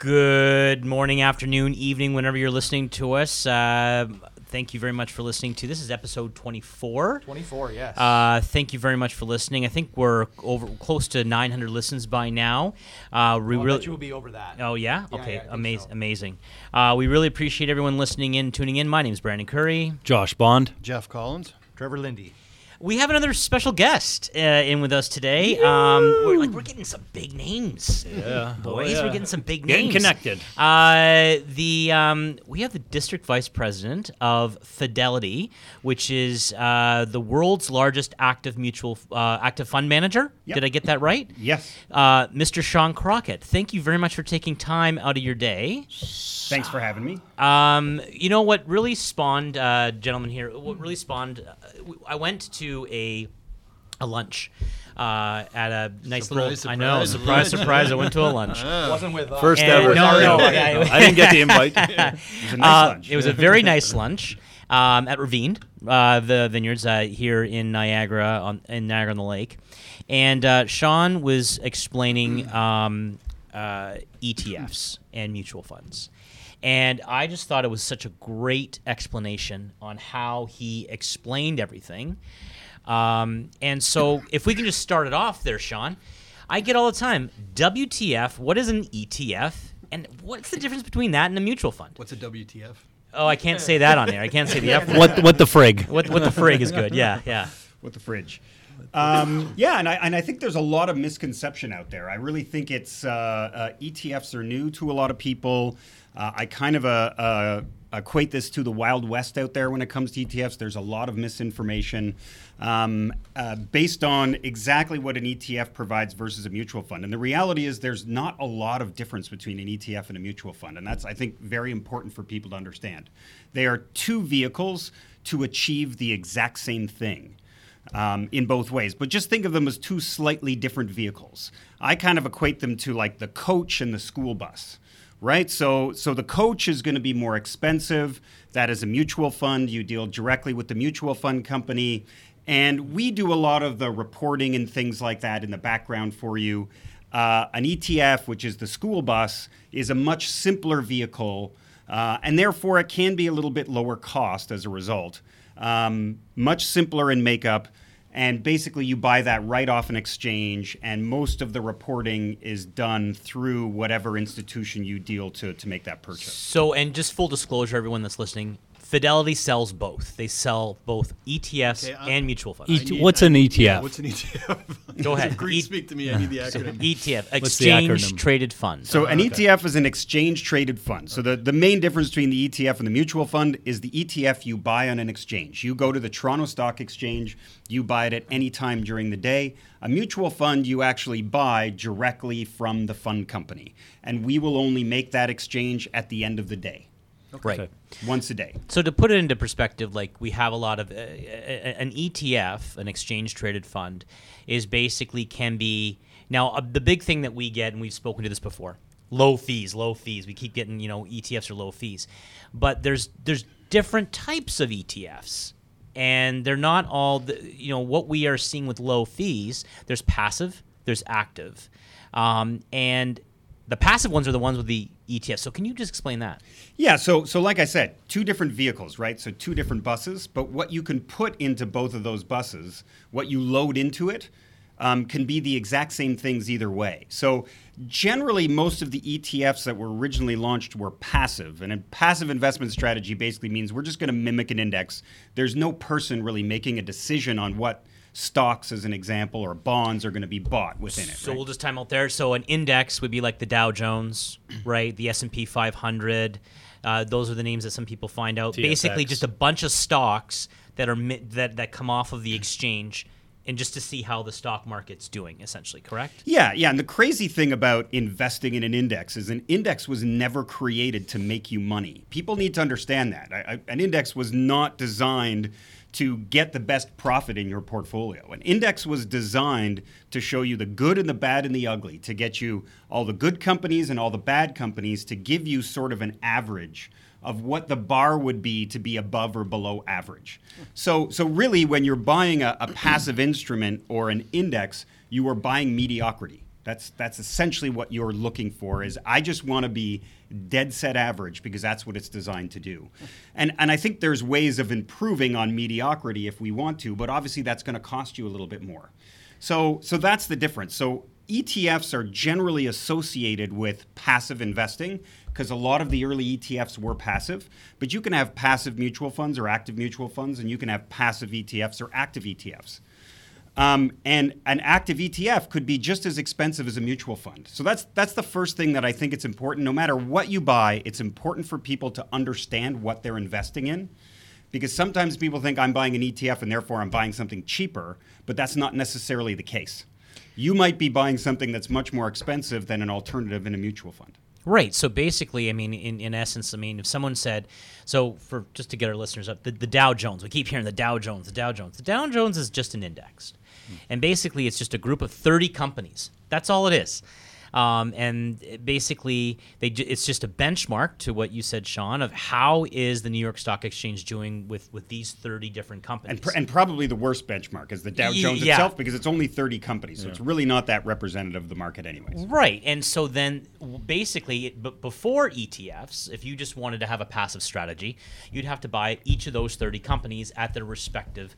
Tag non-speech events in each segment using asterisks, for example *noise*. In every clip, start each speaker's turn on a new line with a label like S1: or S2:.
S1: Good morning, afternoon, evening, whenever you're listening to us. Uh, thank you very much for listening to this is episode 24
S2: 24 yes
S1: uh, thank you very much for listening i think we're over close to 900 listens by now uh, we
S2: Well, I
S1: really
S2: you will be over that
S1: Oh yeah,
S2: Yeah,
S1: okay,
S2: yeah, I
S1: amazing,
S2: so.
S1: amazing. Uh, we really appreciate everyone listening in, tuning in. My name is Brandon Curry.
S3: Josh Bond.
S4: Jeff Collins.
S2: Trevor Lindy
S1: We have another special guest uh, in with us today. Um, we're like we're getting some big names,
S3: Yeah.
S1: boys. We're getting some big
S3: Getting
S1: names.
S3: connected.
S1: Uh, the um, we have the district vice president of Fidelity, which is uh, the world's largest active mutual uh, active fund manager.
S4: Yep.
S1: Did I get that right?
S4: Yes.
S1: Uh, Mr. Sean Crockett, thank you very much for taking time out of your day.
S4: Thanks for having me.
S1: Um, you know what really spawned, uh, gentlemen here. What really spawned? Uh, I went to a a lunch uh, at a nice
S5: Surprise,
S1: little. I know,
S5: surprise,
S1: surprise, I went to a lunch. *laughs*
S2: wasn't with uh, us
S3: First
S1: And-
S3: ever.
S1: no,
S3: Sorry.
S1: no, I- *laughs*
S3: I didn't get the *laughs* invite.
S4: It was a nice
S1: Uh, it was a very nice lunch um, at Ravine, uh, the vineyards uh, here in Niagara on in Niagara on the Lake, and uh, Sean was explaining um, uh, ETFs and mutual funds. And I just thought it was such a great explanation on how he explained everything. Um, and so, if we can just start it off there, Sean, I get all the time WTF, what is an ETF? And what's the difference between that and a mutual fund?
S5: What's a WTF?
S1: Oh, I can't say that on there. I can't say the F
S3: what what the frig?
S1: What, what the frig is good. Yeah, yeah.
S4: with the fridge. Um, yeah, and I, and I think there's a lot of misconception out there. I really think it's uh, uh, ETFs are new to a lot of people. Uh, I kind of uh, uh, equate this to the Wild West out there when it comes to ETFs. There's a lot of misinformation um, uh, based on exactly what an ETF provides versus a mutual fund. And the reality is there's not a lot of difference between an ETF and a mutual fund. And that's, I think, very important for people to understand. They are two vehicles to achieve the exact same thing um, in both ways. But just think of them as two slightly different vehicles. I kind of equate them to like the coach and the school bus, right? So, so the coach is going to be more expensive. That is a mutual fund. You deal directly with the mutual fund company. And we do a lot of the reporting and things like that in the background for you. Uh, an ETF, which is the school bus, is a much simpler vehicle, uh, and therefore it can be a little bit lower cost as a result um, much simpler in makeup. And basically, you buy that right off an exchange, and most of the reporting is done through whatever institution you deal to to make that purchase.
S1: So, and just full disclosure, everyone that's listening, Fidelity sells both. They sell both ETFs
S5: Okay, uh,
S1: and mutual funds.
S3: E-
S5: I need-
S3: what's
S5: I-
S3: an
S5: yeah,
S3: ETF?
S5: what's an ETF?
S1: Go *laughs* ahead.
S5: Greek
S1: E-
S5: speak to me. I need the acronym.
S1: ETF,
S3: What's
S1: exchange
S3: acronym?
S1: traded fund.
S4: So an ETF is an exchange traded fund. So the, the main difference between the ETF and the mutual fund is the ETF you buy on an exchange. You go to the Toronto Stock Exchange, you buy it at any time during the day. A mutual fund you actually buy directly from the fund company. And we will only make that exchange at the end of the day,
S1: right.
S3: Okay.
S4: once a day.
S1: So to put it into perspective, like we have a lot of uh, an ETF, an exchange traded fund, is basically can be now uh, the big thing that we get, and we've spoken to this before, low fees, low fees. We keep getting you know ETFs are low fees, but there's there's different types of ETFs. And they're not all, the, you know, what we are seeing with low fees. There's passive, there's active, um, and the passive ones are the ones with the ETFs. So can you just explain that?
S4: Yeah, so so like I said, two different vehicles, right? So two different buses, but what you can put into both of those buses, what you load into it, um, can be the exact same things either way. So generally, most of the ETFs that were originally launched were passive, and a passive investment strategy basically means we're just going to mimic an index. There's no person really making a decision on what stocks, as an example, or bonds are going to be bought within it.
S1: So
S4: right?
S1: we'll just time out there. So an index would be like the Dow Jones, *clears throat* right? The S and P 500. Uh, those are the names that some people find out. Basically, just a bunch of stocks that are mi- that that come off of the exchange, and just to see how the stock market's doing. Essentially, correct?
S4: Yeah, yeah. And the crazy thing about investing in an index is an index was never created to make you money. People need to understand that. I, I, an index was not designed to get the best profit in your portfolio. An index was designed to show you the good and the bad and the ugly, to get you all the good companies and all the bad companies, to give you sort of an average of what the bar would be to be above or below average. So, so really, when you're buying a, a passive *clears throat* instrument or an index, you are buying mediocrity. That's that's essentially what you're looking for. Is I just want to be dead set average because that's what it's designed to do, and and I think there's ways of improving on mediocrity if we want to, but obviously that's going to cost you a little bit more. So so that's the difference. So ETFs are generally associated with passive investing because a lot of the early ETFs were passive, but you can have passive mutual funds or active mutual funds, and you can have passive ETFs or active ETFs. Um, and an active ETF could be just as expensive as a mutual fund. So that's that's the first thing that I think it's important. No matter what you buy, it's important for people to understand what they're investing in. Because sometimes people think I'm buying an ETF and therefore I'm buying something cheaper, but that's not necessarily the case. You might be buying something that's much more expensive than an alternative in a mutual fund.
S1: Right. So basically, I mean, in, in essence, I mean, if someone said, so for just to get our listeners up, the, the Dow Jones, we keep hearing the Dow Jones, the Dow Jones. The Dow Jones is just an index. Hmm. And basically, it's just a group of 30 companies. That's all it is. Um, and basically, they it's just a benchmark to what you said, Sean, of how is the New York Stock Exchange doing with, with these 30 different companies.
S4: And, pr- and probably the worst benchmark is the Dow Jones
S1: yeah.
S4: itself because it's only 30 companies. So it's really not that representative of the market, anyways.
S1: Right. And so then basically, b- before ETFs, if you just wanted to have a passive strategy, you'd have to buy each of those 30 companies at their respective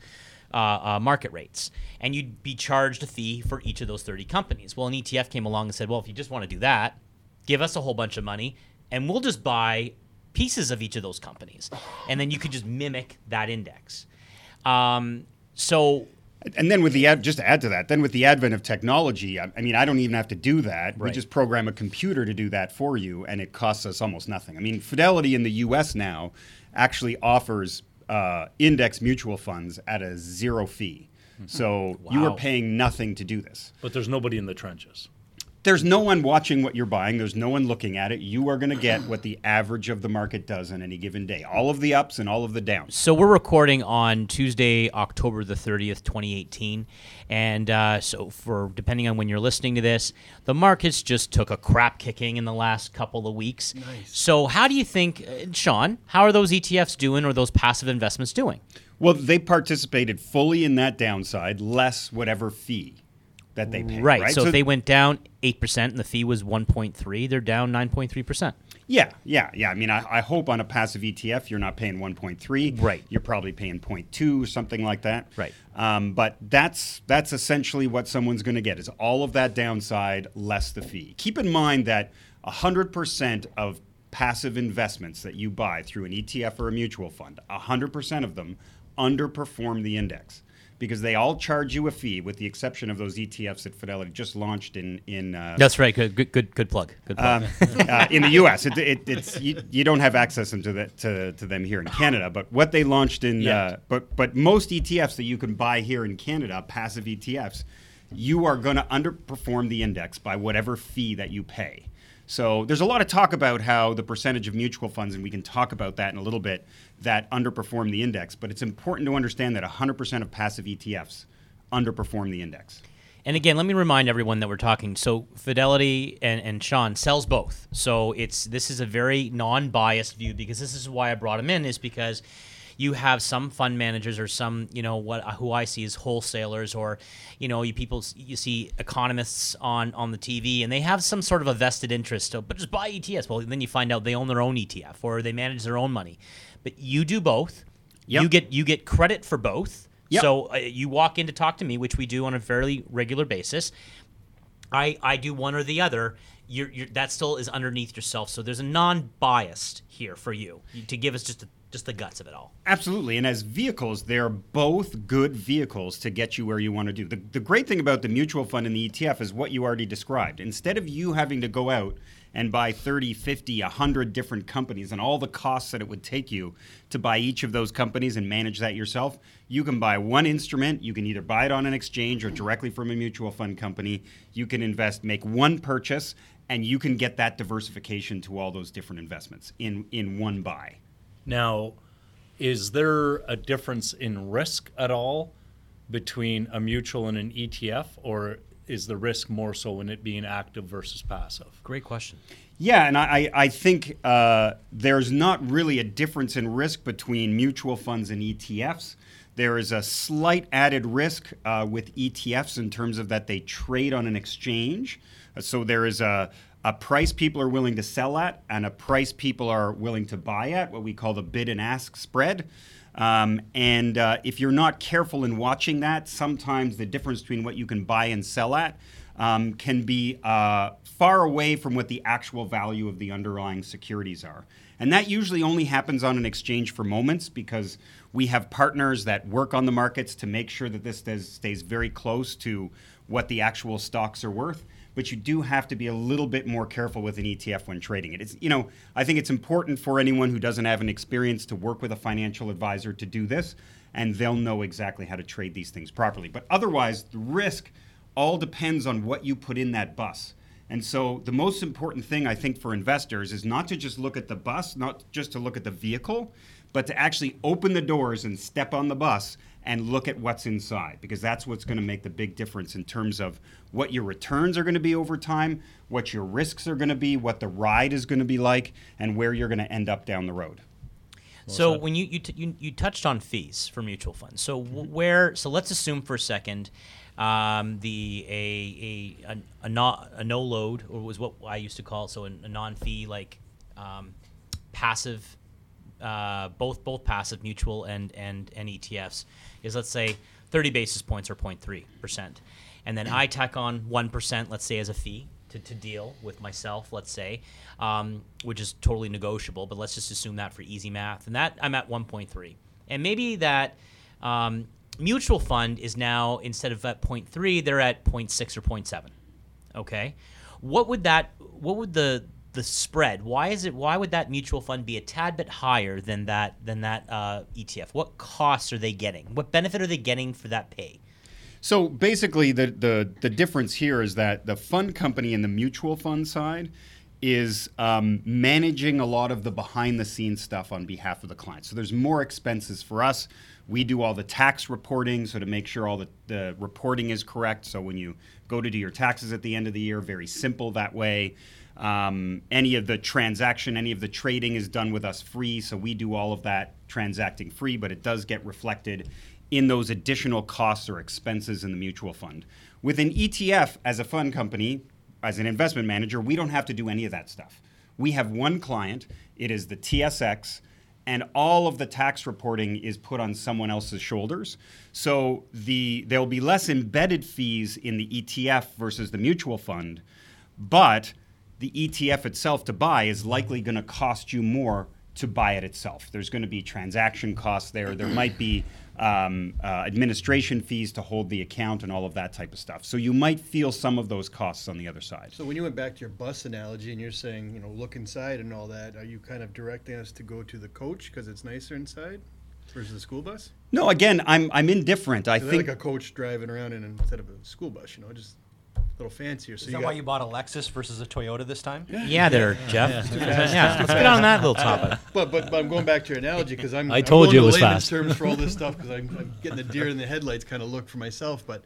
S1: uh, uh, market rates. And you'd be charged a fee for each of those 30 companies. Well, an ETF came along and said, well, if you just want to do that, give us a whole bunch of money and we'll just buy pieces of each of those companies. And then you could just mimic that index. Um, so
S4: And then with the ad, just to add to that, then with the advent of technology, I, I mean, I don't even have to do that. We just program a computer to do that for you, and it costs us almost nothing. I mean, Fidelity in the U.S. now actually offers uh, index mutual funds at a zero fee. So you are
S1: Wow.
S4: paying nothing to do this.
S3: But there's nobody in the trenches.
S4: There's no one watching what you're buying. There's no one looking at it. You are going to get what the average of the market does on any given day. All of the ups and all of the downs.
S1: So we're recording on Tuesday, October the 30th, 2018. And uh, so for depending on when you're listening to this, the markets just took a crap kicking in the last couple of weeks. Nice. So how do you think, uh, Sean, how are those ETFs doing or those passive investments doing?
S4: Well, they participated fully in that downside, less whatever fee that they paid.
S1: Right.
S4: Right.
S1: So, if they went down 8% and the fee was 1.3, they're down 9.3%.
S4: yeah, yeah, yeah. I mean, I, I hope on a passive ETF you're not paying 1.3.
S1: Right.
S4: You're probably paying 0.2 or something like that.
S1: Right.
S4: Um, but that's that's essentially what someone's going to get is all of that downside less the fee. Keep in mind that 100% of passive investments that you buy through an ETF or a mutual fund, 100% of them underperform the index because they all charge you a fee, with the exception of those ETFs that Fidelity just launched in in uh,
S1: That's right. Good, good, good, good plug. Good plug.
S4: uh, in the U.S. It, it, it's you, you don't have access to, the, to to them here in Canada, but what they launched in uh, but but most ETFs that you can buy here in Canada, passive ETFs, you are going to underperform the index by whatever fee that you pay. So there's a lot of talk about how the percentage of mutual funds, and we can talk about that in a little bit, that underperform the index. But it's important to understand that 100% of passive ETFs underperform the index.
S1: And again, let me remind everyone that we're talking. So Fidelity and, and Sean sells both. So it's this is a very non-biased view because this is why I brought him in is because you have some fund managers or some you know what who I see as wholesalers or you know you people you see economists on on the TV and they have some sort of a vested interest. So, but just buy ETFs. Well, then you find out they own their own ETF or they manage their own money. But you do both.
S4: Yep.
S1: You get you get credit for both.
S4: Yep.
S1: So uh, you walk in to talk to me, which we do on a fairly regular basis. I, I do one or the other. You're, you're, that still is underneath yourself. So there's a non-biased here for you to give us just the, just the guts of it all.
S4: Absolutely. And as vehicles, they're both good vehicles to get you where you want to do. The, the great thing about the mutual fund and the ETF is what you already described. Instead of you having to go out and buy 30, 50, 100 different companies and all the costs that it would take you to buy each of those companies and manage that yourself, you can buy one instrument. You can either buy it on an exchange or directly from a mutual fund company. You can invest, make one purchase, and you can get that diversification to all those different investments in, in one buy.
S3: Now, is there a difference in risk at all between a mutual and an ETF, or is the risk more so in it being active versus passive?
S1: Great question.
S4: Yeah, and I, I I think uh, there's not really a difference in risk between mutual funds and ETFs. There is a slight added risk uh, with ETFs in terms of that they trade on an exchange. So there is a, a price people are willing to sell at and a price people are willing to buy at, what we call the bid and ask spread. Um, and uh, if you're not careful in watching that, sometimes the difference between what you can buy and sell at um, can be uh, far away from what the actual value of the underlying securities are. And that usually only happens on an exchange for moments because we have partners that work on the markets to make sure that this does, stays very close to what the actual stocks are worth. But you do have to be a little bit more careful with an ETF when trading it. It's, you know, I think it's important for anyone who doesn't have an experience to work with a financial advisor to do this, and they'll know exactly how to trade these things properly. But otherwise, the risk all depends on what you put in that bus. And so the most important thing I think for investors is not to just look at the bus, not just to look at the vehicle, but to actually open the doors and step on the bus and look at what's inside because that's what's going to make the big difference in terms of what your returns are going to be over time, what your risks are going to be, what the ride is going to be like, and where you're going to end up down the road.
S1: So when you you, t- you you touched on fees for mutual funds, so w- where so let's assume for a second, um, the a a a, a, no, a no load or was what I used to call it, so a, a non fee like um, passive, uh, both both passive mutual and and and ETFs is let's say thirty basis points or 0.3 percent, and then I tack on one percent, let's say as a fee to, to deal with myself, let's say, um, which is totally negotiable, but let's just assume that for easy math. And that I'm at 1.3. And maybe that um, mutual fund is now, instead of at 0.3, they're at 0.6 or 0.7. Okay. What would that, what would the, the spread, why is it, why would that mutual fund be a tad bit higher than that, than that uh, ETF? What costs are they getting? What benefit are they getting for that pay?
S4: So basically, the, the, the difference here is that the fund company and the mutual fund side is um, managing a lot of the behind the scenes stuff on behalf of the client. So there's more expenses for us. We do all the tax reporting, so to make sure all the, the reporting is correct. So when you go to do your taxes at the end of the year, very simple that way. Um, any of the transaction, any of the trading is done with us free. So we do all of that transacting free, but it does get reflected in those additional costs or expenses in the mutual fund. With an ETF, as a fund company, as an investment manager, we don't have to do any of that stuff. We have one client, it is the TSX, and all of the tax reporting is put on someone else's shoulders. So the there'll be less embedded fees in the ETF versus the mutual fund, but the ETF itself to buy is likely going to cost you more to buy it itself. There's going to be transaction costs there. There *clears throat* might be um, uh, administration fees to hold the account and all of that type of stuff. So you might feel some of those costs on the other side.
S5: So when you went back to your bus analogy and you're saying, you know, look inside and all that, are you kind of directing us to go to the coach because it's nicer inside versus the school bus?
S4: No, again, I'm I'm indifferent. I think
S5: like a coach driving around in instead of a school bus, you know, just a little fancier. So
S2: Is
S5: you
S2: that
S5: got,
S2: why you bought a Lexus versus a Toyota this time?
S1: Yeah, there, Jeff. Yeah, let's get on that little topic.
S5: But, but but I'm going back to your analogy because I'm.
S3: I
S5: I'm
S3: told
S5: going
S3: you it was
S5: layman's
S3: fast.
S5: terms for all this stuff because I'm, I'm getting the deer in the headlights kind of look for myself. But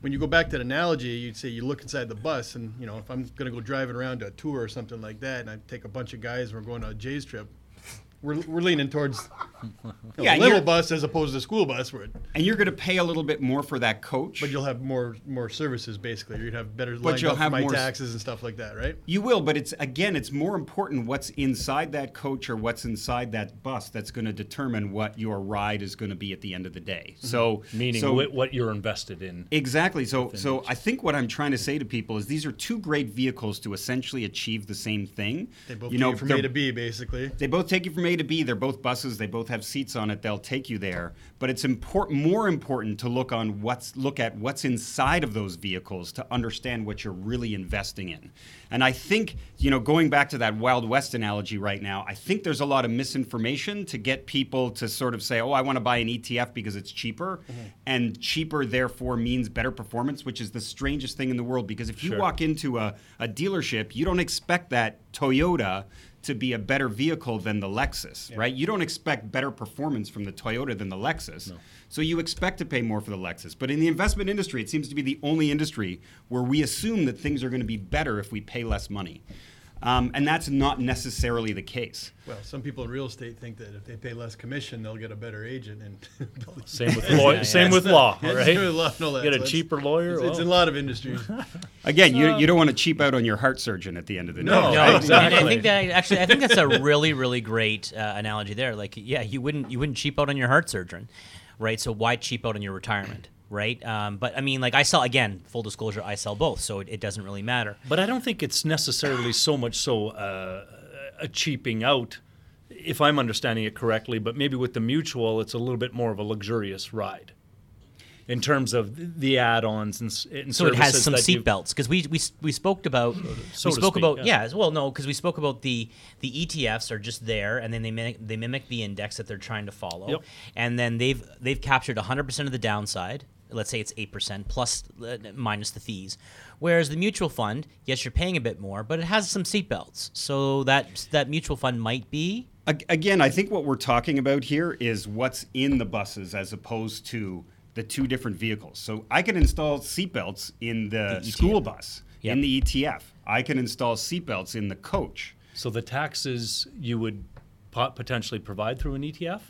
S5: when you go back to the analogy, you'd say you look inside the bus, and you know if I'm going to go driving around to a tour or something like that, and I take a bunch of guys and we're going on a Jay's trip. We're, we're leaning towards you know,
S4: Yeah,
S5: a little bus as opposed to a school bus, where it,
S4: and you're going to pay a little bit more for that coach.
S5: but you'll have more more services basically. You'd have better
S4: But you'll have
S5: my
S4: more
S5: taxes and stuff like that, right?
S4: You will, but it's again, it's more important what's inside that coach or what's inside that bus that's going to determine what your ride is going to be at the end of the day. Mm-hmm. So,
S3: Meaning
S4: so,
S3: what you're invested in.
S4: Exactly. So, so I think what I'm trying to say to people is these are two great vehicles to essentially achieve the same thing.
S5: They both
S4: you
S5: take
S4: know,
S5: you from A to B, basically.
S4: They both take you from A to B. They're both buses. They both have seats on it. They'll take you there. But it's important, more important, to look on what's look at what's inside of those vehicles to understand what you're really investing in. And I think you know, going back to that Wild West analogy right now, I think there's a lot of misinformation to get people to sort of say, "Oh, I want to buy an ETF because it's cheaper," mm-hmm. and cheaper therefore means better performance, which is the strangest thing in the world. Because if you
S3: Sure.
S4: walk into a, a dealership, you don't expect that Toyota to be a better vehicle than the Lexus, right? You don't expect better performance from the Toyota than the Lexus. So you expect to pay more for the Lexus. But in the investment industry, it seems to be the only industry where we assume that things are going to be better if we pay less money. Um, and that's not necessarily the case.
S5: Well, some people in real estate think that if they pay less commission, they'll get a better agent. And *laughs*
S3: Same with law. Same with law,
S5: Yeah,
S3: right?
S5: same with law and.
S3: Get a
S5: So it's-
S3: cheaper lawyer.
S5: It's, it's in a lot of industries. *laughs*
S4: Again, you, you don't want to cheap out on your heart surgeon at the end of the day.
S5: No.
S1: No,
S3: Right,
S1: and I think that actually, I think that's a really, really great uh, analogy there. Like, yeah, you wouldn't you wouldn't cheap out on your heart surgeon, right? So why cheap out on your retirement, right? Um, but I mean, like I sell again, full disclosure, I sell both, so it, it doesn't really matter.
S3: But I don't think it's necessarily so much so uh, a cheaping out, if I'm understanding it correctly. But maybe with the mutual, it's a little bit more of a luxurious ride in terms of the add-ons and, and
S1: So it has some
S3: that you-
S1: seat belts because we, we we spoke about
S3: so
S1: we spoke
S3: speak,
S1: about
S3: yeah.
S1: yeah. well no because we spoke about the the ETFs are just there and then they mimic, they mimic the index that they're trying to follow
S3: Yep.
S1: and then they've they've captured 100% of the downside let's say it's 8% plus uh, minus the fees whereas the mutual fund yes you're paying a bit more but it has some seat belts so that that mutual fund might be
S4: Again, I think what we're talking about here is what's in the buses as opposed to the two different vehicles. So I can install seatbelts in the,
S1: The
S4: school bus,
S1: Yep.
S4: in the ETF. I can install seatbelts in the coach.
S3: So the taxes you would pot- potentially provide through an ETF.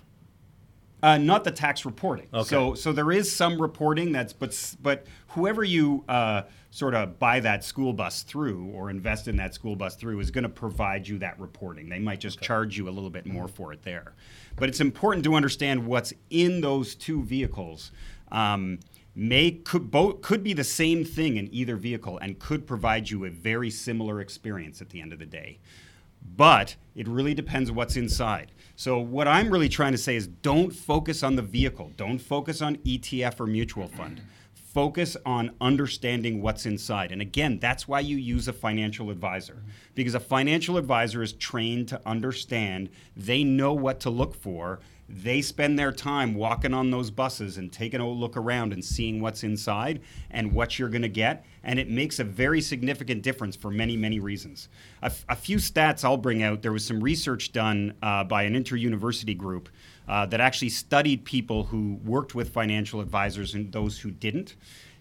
S4: Uh, not the tax reporting.
S3: Okay.
S4: So, so there is some reporting that's, but but whoever you uh, sort of buy that school bus through or invest in that school bus through is going to provide you that reporting. They might just charge you a little bit more for it there. But it's important to understand what's in those two vehicles. Um, may could both could be the same thing in either vehicle and could provide you a very similar experience at the end of the day but it really depends what's inside. So what I'm really trying to say is don't focus on the vehicle. Don't focus on ETF or mutual fund. Focus on understanding what's inside. And again, that's why you use a financial advisor. Because a financial advisor is trained to understand, they know what to look for. They spend their time walking on those buses and taking a look around and seeing what's inside and what you're going to get. And it makes a very significant difference for many, many reasons. A, f- a few stats I'll bring out there was some research done uh, by an inter university group uh, that actually studied people who worked with financial advisors and those who didn't.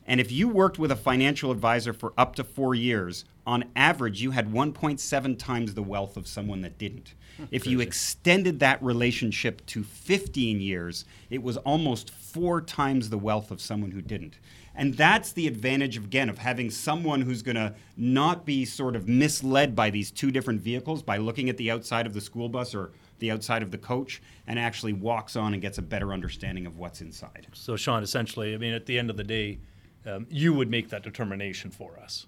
S4: And if you worked with a financial advisor for up to four years, on average, you had 1.7 times the wealth of someone that didn't. If you extended that relationship to 15 years, it was almost four times the wealth of someone who didn't. And that's the advantage, of, again, of having someone who's going to not be sort of misled by these two different vehicles by looking at the outside of the school bus or the outside of the coach and actually walks on and gets a better understanding of what's inside.
S3: So Sean, essentially, I mean, at the end of the day, um, you would make that determination for us.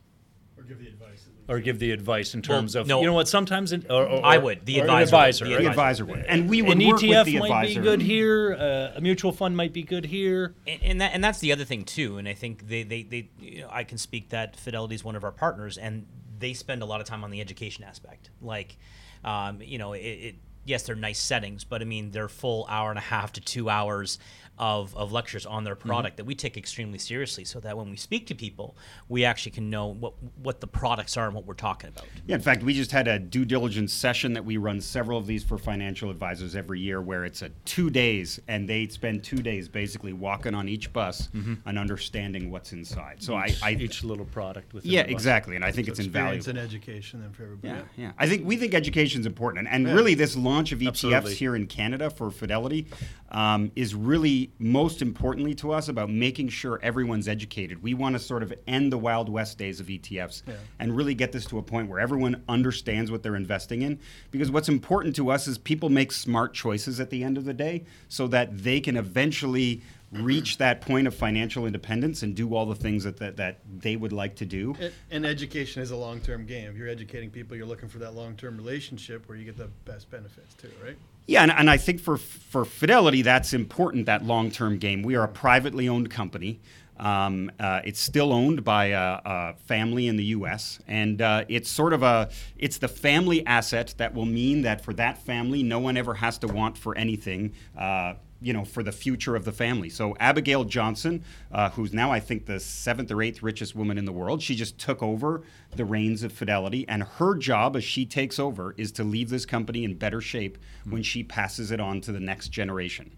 S5: or give the advice.
S3: or give the advice in
S1: Well,
S3: terms of
S1: no.
S3: you know what sometimes in, or, or,
S1: I would. The
S3: or
S1: advisor would.
S3: advisor,
S1: The
S3: right?
S4: The advisor would. And we would
S3: An
S4: work
S3: ETF
S4: with the
S3: might
S4: advisor.
S3: be good here. Uh, a mutual fund might be good here.
S1: and, and that and that's the other thing too. And I think they they, they you know, I can speak that Fidelity is one of our partners, and they spend a lot of time on the education aspect. Like, um, you know, it, it yes, they're nice settings, but I mean, they're full hour and a half to two hours of, of lectures on their product that we take extremely seriously, so that when we speak to people, we actually can know what what the products are and what we're talking about.
S4: Yeah, in fact, we just had a due diligence session that we run several of these for financial advisors every year where it's a two days and they spend two days basically walking on each bus and understanding what's inside. So I, I
S3: each little product within
S4: yeah,
S3: the bus.
S4: exactly. And I think it's
S5: experience
S4: invaluable.
S5: and education then for everybody.
S4: Yeah, yeah. I think we think education is important, and, and
S5: Yeah.
S4: really this launch of ETFs
S3: Absolutely.
S4: here in Canada for Fidelity um, is really most importantly to us about making sure everyone's educated. We want to sort of end the Wild West days of ETFs
S5: Yeah.
S4: and really get this to a point where everyone understands what they're investing in. Because what's important to us is people make smart choices at the end of the day, so that they can eventually reach that point of financial independence and do all the things that that, that they would like to do.
S5: And, and education is a long-term game. If you're educating people, you're looking for that long-term relationship where you get the best benefits too, right?
S4: Yeah, and, and I think for for Fidelity, that's important. That long term game. We are a privately owned company. Um, uh, it's still owned by a, a family in the U.S. and uh, it's sort of a it's the family asset that will mean that for that family, no one ever has to want for anything. Uh, you know, for the future of the family. So Abigail Johnson, uh, who's now I think the seventh or eighth richest woman in the world, she just took over the reins of Fidelity, and her job as she takes over is to leave this company in better shape when she passes it on to the next generation.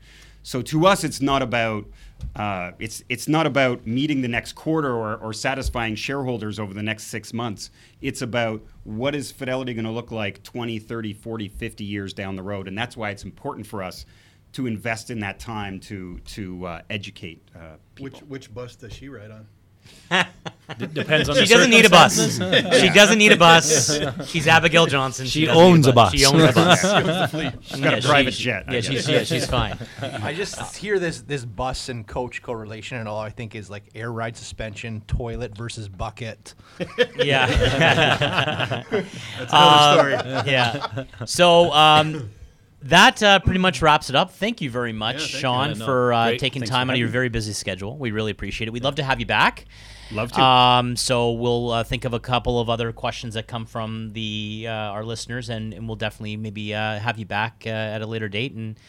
S4: So to us, it's not about uh, it's it's not about meeting the next quarter or, or satisfying shareholders over the next six months. It's about what is Fidelity going to look like 20, 30, 40, 50 years down the road, and that's why it's important for us to invest in that time to to uh, educate uh, people.
S5: Which which bus does she ride on? *laughs*
S3: D- depends on
S1: She
S3: the
S1: doesn't need a bus. She doesn't need a bus. She's Abigail Johnson.
S3: She
S1: doesn't
S3: owns a bus.
S1: She owns a bus. *laughs*
S4: She's got
S1: Yeah,
S4: a private
S1: she-
S4: jet.
S1: Yeah, she's yeah, she's fine. *laughs*
S2: I just hear this this bus and coach correlation, and all I think is like air ride suspension, toilet versus bucket.
S1: Yeah.
S5: That's another story.
S1: yeah. So um, that uh, pretty much wraps it up. Thank you very much,
S5: Yeah, you.
S1: Sean,
S3: Yeah, no,
S1: for uh, taking
S3: Thanks
S1: time out of your very busy schedule. We really appreciate it. We'd love to have you back.
S4: Love to.
S1: Um, so we'll uh, think of a couple of other questions that come from the uh, our listeners, and, and we'll definitely maybe uh, have you back uh, at a later date and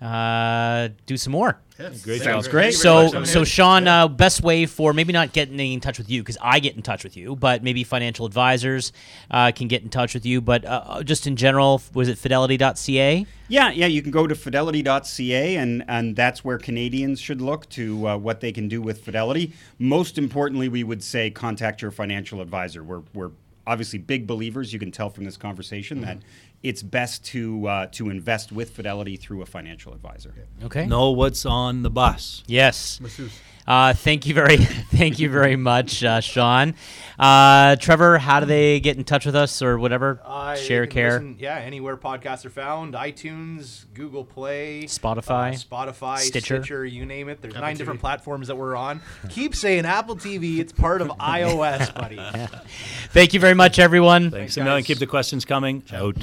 S1: uh, do some more.
S3: Great
S4: Sounds
S3: job.
S4: great.
S1: So, so Sean, uh, best way for maybe not getting in touch with you because I get in touch with you, but maybe financial advisors uh, can get in touch with you. But uh, just in general, was it fidelity.ca?
S4: Yeah, yeah, you can go to fidelity.ca, and, and that's where Canadians should look to uh, what they can do with Fidelity. Most importantly, we would say contact your financial advisor. We're, we're obviously big believers, you can tell from this conversation, that it's best to, uh, to invest with Fidelity through a financial advisor.
S1: Okay.
S3: Know what's on the bus.
S1: Yes.
S5: Masseuse.
S1: Uh, thank you very, *laughs* thank you very much, uh, Sean. Uh, Trevor, how do they get in touch with us or whatever?
S2: Uh,
S1: Share care.
S2: listen- yeah, anywhere podcasts are found: iTunes, Google Play,
S1: Spotify,
S2: uh, Spotify,
S1: Stitcher.
S2: Stitcher. you name it. There's
S5: Apple
S2: nine
S5: TV.
S2: different platforms that we're on. Keep saying Apple TV. It's part of *laughs* iOS, buddy. *laughs*
S1: Thank you very much, everyone.
S3: Thanks
S2: Thanks,
S3: a million.
S2: guys.
S3: Keep the questions coming. Out.